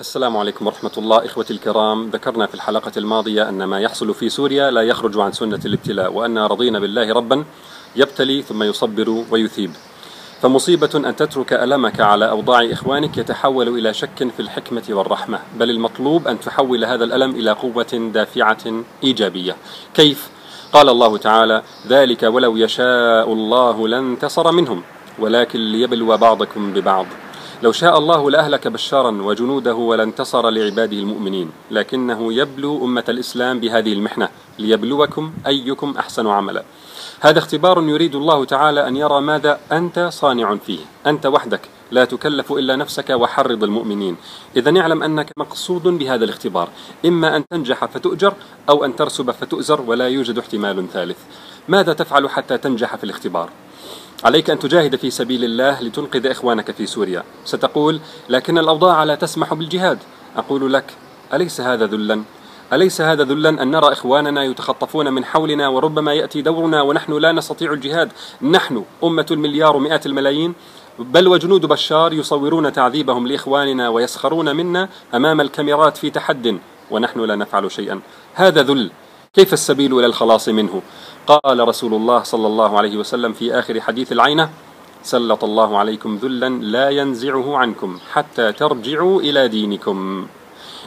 السلام عليكم ورحمة الله إخوتي الكرام. ذكرنا في الحلقة الماضية أن ما يحصل في سوريا لا يخرج عن سنة الابتلاء وأن رضينا بالله ربا يبتلي ثم يصبر ويثيب. فمصيبة أن تترك ألمك على أوضاع إخوانك يتحول إلى شك في الحكمة والرحمة بل المطلوب أن تحول هذا الألم إلى قوة دافعة إيجابية. كيف؟ قال الله تعالى ذلك ولو يشاء الله لانتصر منهم ولكن ليبلو بعضكم ببعض. لو شاء الله لأهلك بشارا وجنوده ولانتصر لعباده المؤمنين لكنه يبلو أمة الإسلام بهذه المحنة ليبلوكم أيكم أحسن عملا. هذا اختبار يريد الله تعالى أن يرى ماذا أنت صانع فيه. أنت وحدك لا تكلف إلا نفسك وحرض المؤمنين. إذا اعلم أنك مقصود بهذا الاختبار. إما أن تنجح فتؤجر أو أن ترسب فتؤزر ولا يوجد احتمال ثالث. ماذا تفعل حتى تنجح في الاختبار؟ عليك أن تجاهد في سبيل الله لتنقذ إخوانك في سوريا. ستقول لكن الأوضاع لا تسمح بالجهاد. أقول لك أليس هذا ذلا؟ أليس هذا ذلا أن نرى إخواننا يتخطفون من حولنا وربما يأتي دورنا ونحن لا نستطيع الجهاد؟ نحن أمة المليار ومئات الملايين بل وجنود بشار يصورون تعذيبهم لإخواننا ويسخرون منا أمام الكاميرات في تحد ونحن لا نفعل شيئا. هذا ذل. كيف السبيل إلى الخلاص منه؟ قال رسول الله صلى الله عليه وسلم في آخر حديث العينة سلط الله عليكم ذلا لا ينزعه عنكم حتى ترجعوا إلى دينكم.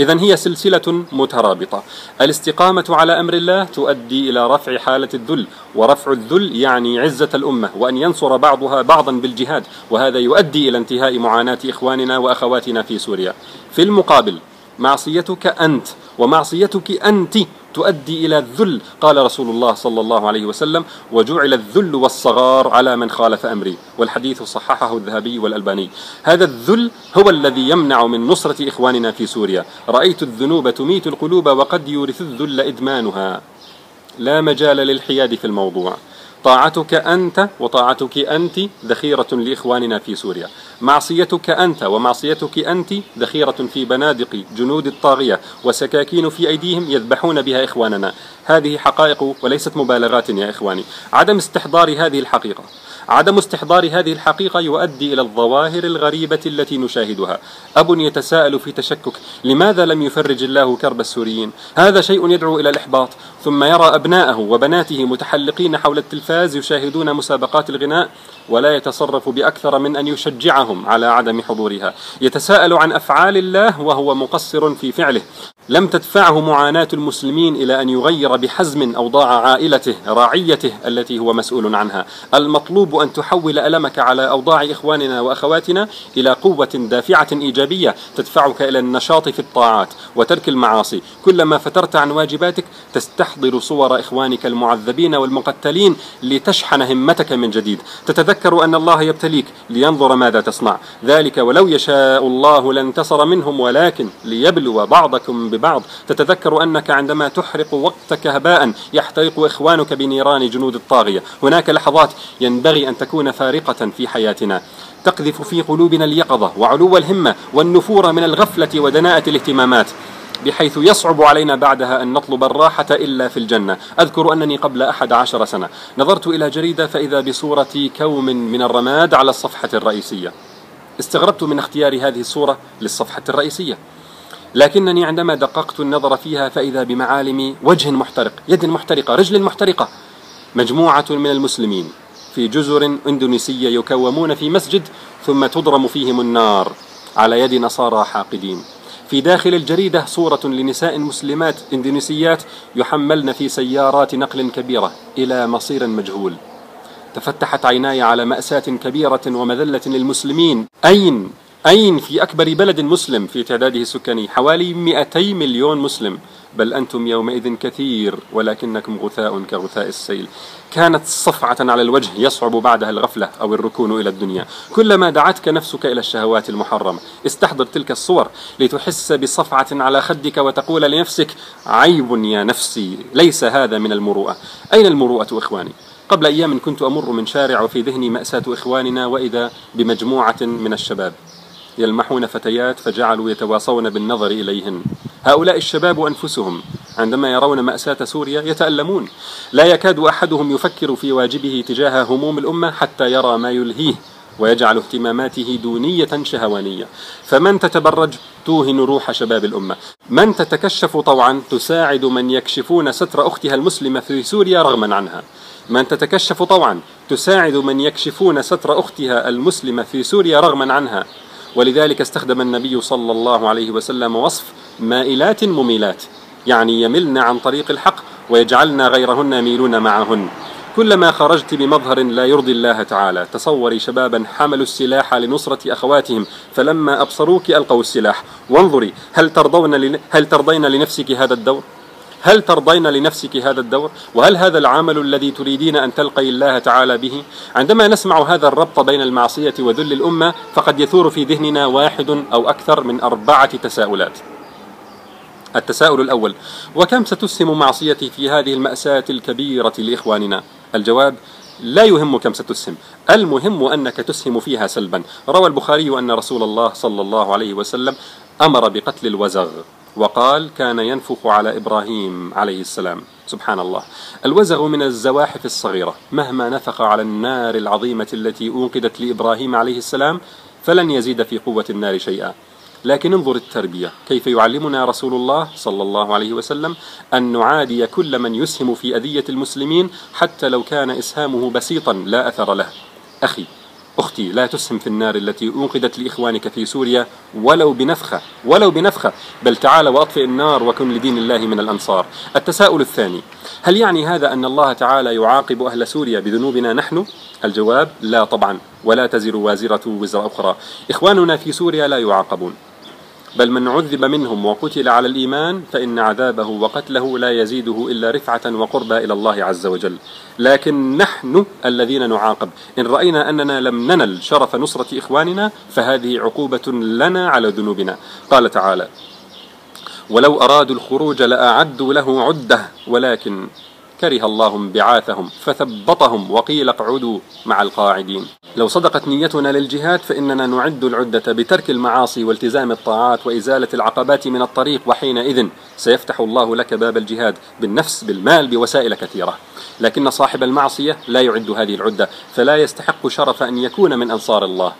إذا هي سلسلة مترابطة. الاستقامة على أمر الله تؤدي إلى رفع حالة الذل ورفع الذل يعني عزة الأمة وأن ينصر بعضها بعضا بالجهاد وهذا يؤدي إلى انتهاء معاناة إخواننا وأخواتنا في سوريا. في المقابل معصيتك أنت ومعصيتك أنت تؤدي إلى الذل قال رسول الله صلى الله عليه وسلم وجعل الذل والصغار على من خالف أمري. والحديث صححه الذهبي والألباني. هذا الذل هو الذي يمنع من نصرة إخواننا في سوريا. رأيت الذنوب تميت القلوب وقد يورث الذل إدمانها. لا مجال للحياد في الموضوع. طاعتك أنت وطاعتك أنت ذخيرة لإخواننا في سوريا. معصيتك أنت ومعصيتك أنت ذخيرة في بنادق جنود الطاغية وسكاكين في أيديهم يذبحون بها إخواننا. هذه حقائق وليست مبالغات يا إخواني. عدم استحضار هذه الحقيقة. عدم استحضار هذه الحقيقة يؤدي إلى الظواهر الغريبة التي نشاهدها. أب يتساءل في تشكك لماذا لم يفرج الله كرب السوريين؟ هذا شيء يدعو إلى الإحباط. ثم يرى أبناءه وبناته متحلقين حول التلفاز يشاهدون مسابقات الغناء ولا يتصرف بأكثر من أن يشجعهم على عدم حضورها. يتساءل عن أفعال الله وهو مقصر في فعله. لم تدفعه معاناة المسلمين إلى أن يغير بحزم أوضاع عائلته رعيته التي هو مسؤول عنها. المطلوب أن تحول ألمك على أوضاع إخواننا وأخواتنا إلى قوة دافعة إيجابية تدفعك إلى النشاط في الطاعات وترك المعاصي. كلما فترت عن واجباتك تستحضر صور إخوانك المعذبين والمقتلين لتشحن همتك من جديد. تتذكر أن الله يبتليك لينظر ماذا تصنع. ذلك ولو يشاء الله لانتصر منهم ولكن ليبلو بعضكم ببعض تتذكر أنك عندما تحرق وقتك هباء يحترق إخوانك بنيران جنود الطاغية. هناك لحظات ينبغي أن تكون فارقة في حياتنا. تقذف في قلوبنا اليقظة وعلو الهمة والنفور من الغفلة ودناءة الاهتمامات بحيث يصعب علينا بعدها أن نطلب الراحة إلا في الجنة. أذكر أنني قبل أحد عشر سنة نظرت إلى جريدة فإذا بصورة كوم من الرماد على الصفحة الرئيسية. استغربت من اختيار هذه الصورة للصفحة الرئيسية. لكنني عندما دققت النظر فيها فإذا بمعالم وجه محترق يد محترقة رجل محترقة مجموعة من المسلمين في جزر إندونيسية يكومون في مسجد ثم تضرم فيهم النار على يد نصارى حاقدين. في داخل الجريدة صورة لنساء مسلمات إندونيسيات يحملن في سيارات نقل كبيرة إلى مصير مجهول. تفتحت عيناي على مأساة كبيرة ومذلة للمسلمين. أين أين في أكبر بلد مسلم في تعداده السكاني حوالي 200 مليون مسلم. بل أنتم يومئذ كثير ولكنكم غثاء كغثاء السيل. كانت صفعة على الوجه يصعب بعدها الغفلة أو الركون إلى الدنيا. كلما دعتك نفسك إلى الشهوات المحرمة. استحضر تلك الصور لتحس بصفعة على خدك وتقول لنفسك عيب يا نفسي ليس هذا من المروءة. أين المروءة إخواني؟ قبل أيام كنت أمر من شارع وفي ذهني مأساة إخواننا وإذا بمجموعة من الشباب. يلمحون فتيات فجعلوا يتواصون بالنظر إليهن. هؤلاء الشباب أنفسهم عندما يرون مأساة سوريا يتألمون. لا يكاد أحدهم يفكر في واجبه تجاه هموم الأمة حتى يرى ما يلهيه ويجعل اهتماماته دونية شهوانية. فمن تتبرج؟ توهن روح شباب الأمة. من تتكشف طوعا؟ تساعد من يكشفون ستر أختها المسلمة في سوريا رغما عنها. من تتكشف طوعا؟ تساعد من يكشفون ستر أختها المسلمة في سوريا رغما عنها. ولذلك استخدم النبي صلى الله عليه وسلم وصف مائلات مميلات يعني يملن عن طريق الحق ويجعلن غيرهن يميلون معهن كلما خرجت بمظهر لا يرضي الله تعالى تصوري شبابا حملوا السلاح لنصرة أخواتهم فلما أبصروك ألقوا السلاح وانظري هل ترضون هل ترضين لنفسك هذا الدور؟ هل ترضين لنفسك هذا الدور؟ وهل هذا العمل الذي تريدين أن تلقي الله تعالى به؟ عندما نسمع هذا الربط بين المعصية وذل الأمة فقد يثور في ذهننا واحد أو أكثر من أربعة تساؤلات التساؤل الأول وكم ستسهم معصيتي في هذه المأساة الكبيرة لإخواننا؟ الجواب لا يهم كم ستسهم المهم أنك تسهم فيها سلبا روى البخاري أن رسول الله صلى الله عليه وسلم أمر بقتل الوزغ وقال كان ينفخ على إبراهيم عليه السلام. سبحان الله. الوزغ من الزواحف الصغيرة. مهما نفخ على النار العظيمة التي أوقدت لإبراهيم عليه السلام فلن يزيد في قوة النار شيئا. لكن انظر التربية. كيف يعلمنا رسول الله صلى الله عليه وسلم أن نعادي كل من يسهم في أذية المسلمين حتى لو كان إسهامه بسيطا لا أثر له. أخي أختي لا تسهم في النار التي أوقدت لإخوانك في سوريا ولو بنفخة ولو بنفخة. بل تعال وأطفئ النار وكن لدين الله من الأنصار. التساؤل الثاني هل يعني هذا أن الله تعالى يعاقب أهل سوريا بذنوبنا نحن؟ الجواب لا طبعا ولا تزر وازرة وزر أخرى. إخواننا في سوريا لا يعاقبون. بل من عذب منهم وقتل على الإيمان فإن عذابه وقتله لا يزيده إلا رفعة وقربى إلى الله عز وجل. لكن نحن الذين نعاقب. إن رأينا أننا لم ننل شرف نصرة إخواننا فهذه عقوبة لنا على ذنوبنا. قال تعالى ولو أرادوا الخروج لأعدوا له عدة ولكن كره الله انبعاثهم فثبطهم وقيل اقعدوا مع القاعدين. لو صدقت نيتنا للجهاد فإننا نعد العدة بترك المعاصي والتزام الطاعات وإزالة العقبات من الطريق وحينئذ سيفتح الله لك باب الجهاد بالنفس بالمال بوسائل كثيرة. لكن صاحب المعصية لا يعد هذه العدة فلا يستحق شرف أن يكون من أنصار الله.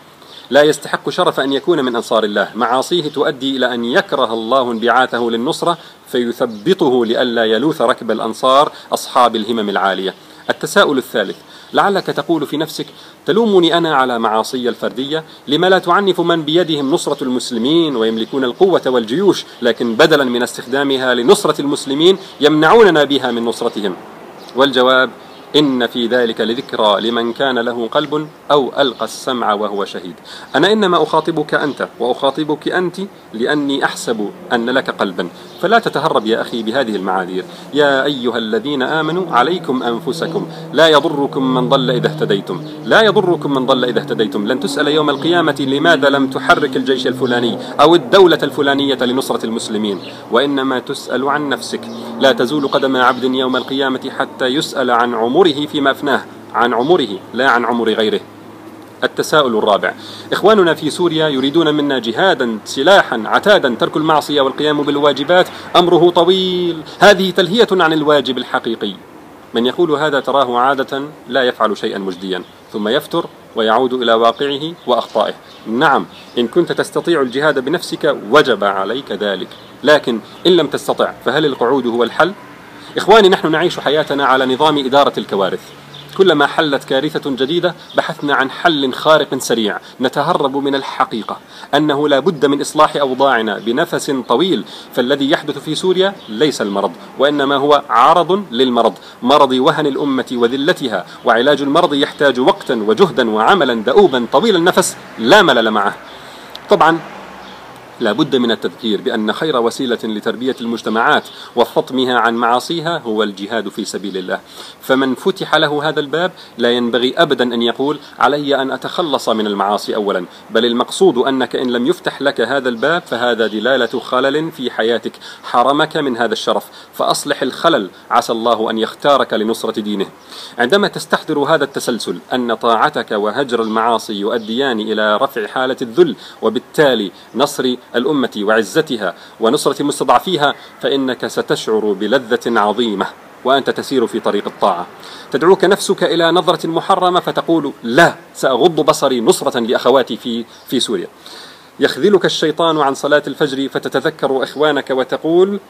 لا يستحق شرف أن يكون من أنصار الله. معاصيه تؤدي إلى أن يكره الله انبعاثه للنصرة فيثبطه لئلا يلوث ركب الأنصار أصحاب الهمم العالية. التساؤل الثالث لعلك تقول في نفسك تلومني أنا على معاصي الفردية؟ لما لا تعنف من بيدهم نصرة المسلمين ويملكون القوة والجيوش لكن بدلا من استخدامها لنصرة المسلمين يمنعوننا بها من نصرتهم؟ والجواب إن في ذلك لذكرى لمن كان له قلب أو ألقى السمع وهو شهيد. أنا إنما أخاطبك أنت وأخاطبك أنت لأني أحسب أن لك قلبا. فلا تتهرب يا أخي بهذه المعاذير. يا أيها الذين آمنوا عليكم أنفسكم. لا يضركم من ضل إذا اهتديتم. لا يضركم من ضل إذا اهتديتم. لن تسأل يوم القيامة لماذا لم تحرك الجيش الفلاني أو الدولة الفلانية لنصرة المسلمين. وإنما تسأل عن نفسك. لا تزول قدم عبد يوم القيامة حتى يسأل عن عمره فيما أفناه عن عمره لا عن عمر غيره. التساؤل الرابع. إخواننا في سوريا يريدون منا جهادا سلاحا عتادا ترك المعصية والقيام بالواجبات. أمره طويل. هذه تلهية عن الواجب الحقيقي. من يقول هذا تراه عادة لا يفعل شيئا مجديا ثم يفتر ويعود إلى واقعه وأخطائه. نعم إن كنت تستطيع الجهاد بنفسك وجب عليك ذلك لكن إن لم تستطع فهل القعود هو الحل؟ إخواني نحن نعيش حياتنا على نظام إدارة الكوارث. كلما حلت كارثة جديدة بحثنا عن حل خارق سريع نتهرب من الحقيقة. أنه لا بد من إصلاح أوضاعنا بنفس طويل فالذي يحدث في سوريا ليس المرض وإنما هو عرض للمرض مرض وهن الأمة وذلتها وعلاج المرض يحتاج وقتا وجهدا وعملا دؤوبا طويل النفس لا ملل معه. طبعا لا بد من التذكير بأن خير وسيلة لتربية المجتمعات وفطمها عن معاصيها هو الجهاد في سبيل الله. فمن فتح له هذا الباب لا ينبغي أبدا أن يقول علي أن أتخلص من المعاصي أولا بل المقصود أنك إن لم يفتح لك هذا الباب فهذا دلالة خلل في حياتك حرمك من هذا الشرف. فأصلح الخلل عسى الله أن يختارك لنصرة دينه. عندما تستحضر هذا التسلسل أن طاعتك وهجر المعاصي يؤديان إلى رفع حالة الذل وبالتالي نصر الأمة وعزتها ونصرة مستضعفيها فإنك ستشعر بلذة عظيمة وأنت تسير في طريق الطاعة. تدعوك نفسك إلى نظرة محرمة فتقول لا سأغض بصري نصرة لأخواتي في, في سوريا. يخذلك الشيطان عن صلاة الفجر فتتذكر إخوانك وتقول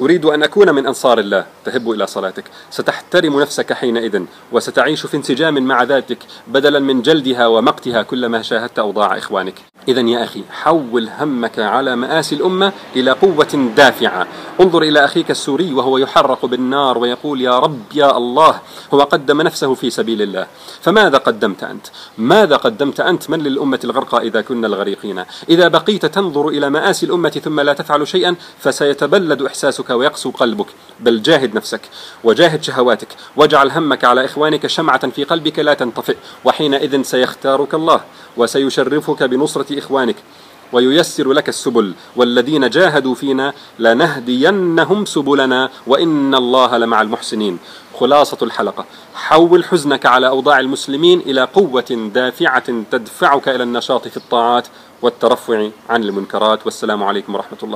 أريد أن أكون من أنصار الله. تهب إلى صلاتك. ستحترم نفسك حينئذ وستعيش في انسجام مع ذاتك بدلا من جلدها ومقتها كلما شاهدت أوضاع إخوانك. إذا يا أخي حول همك على مآسي الأمة إلى قوة دافعة. انظر إلى أخيك السوري وهو يحرق بالنار ويقول يا رب يا الله. هو قدم نفسه في سبيل الله. فماذا قدمت أنت؟ ماذا قدمت أنت؟ من للأمة الغرقى إذا كنا الغريقين؟ إذا بقيت تنظر إلى مآسي الأمة ثم لا تفعل شيئا فسيتبلد إحساسك ويقسو قلبك بل جاهد نفسك وجاهد شهواتك واجعل همك على إخوانك شمعة في قلبك لا تنطفئ وحينئذ سيختارك الله وسيشرفك بنصرة إخوانك وييسر لك السبل والذين جاهدوا فينا لنهدينهم سبلنا وإن الله لمع المحسنين. خلاصة الحلقة. حول حزنك على أوضاع المسلمين إلى قوة دافعة تدفعك إلى النشاط في الطاعات والترفع عن المنكرات والسلام عليكم ورحمة الله.